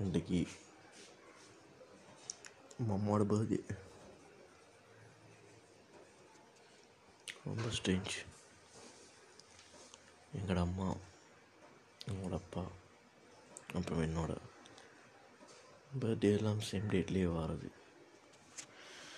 இன்றைக்கி மம்மாவோட பர்த்டே ரொம்ப ஸ்ட்ரேஞ்ச் எங்களோட அம்மா எங்களோட அப்பா அப்புறம் என்னோட. பர்த்டே எல்லாம் சேம் டேட்லேயே வர்றது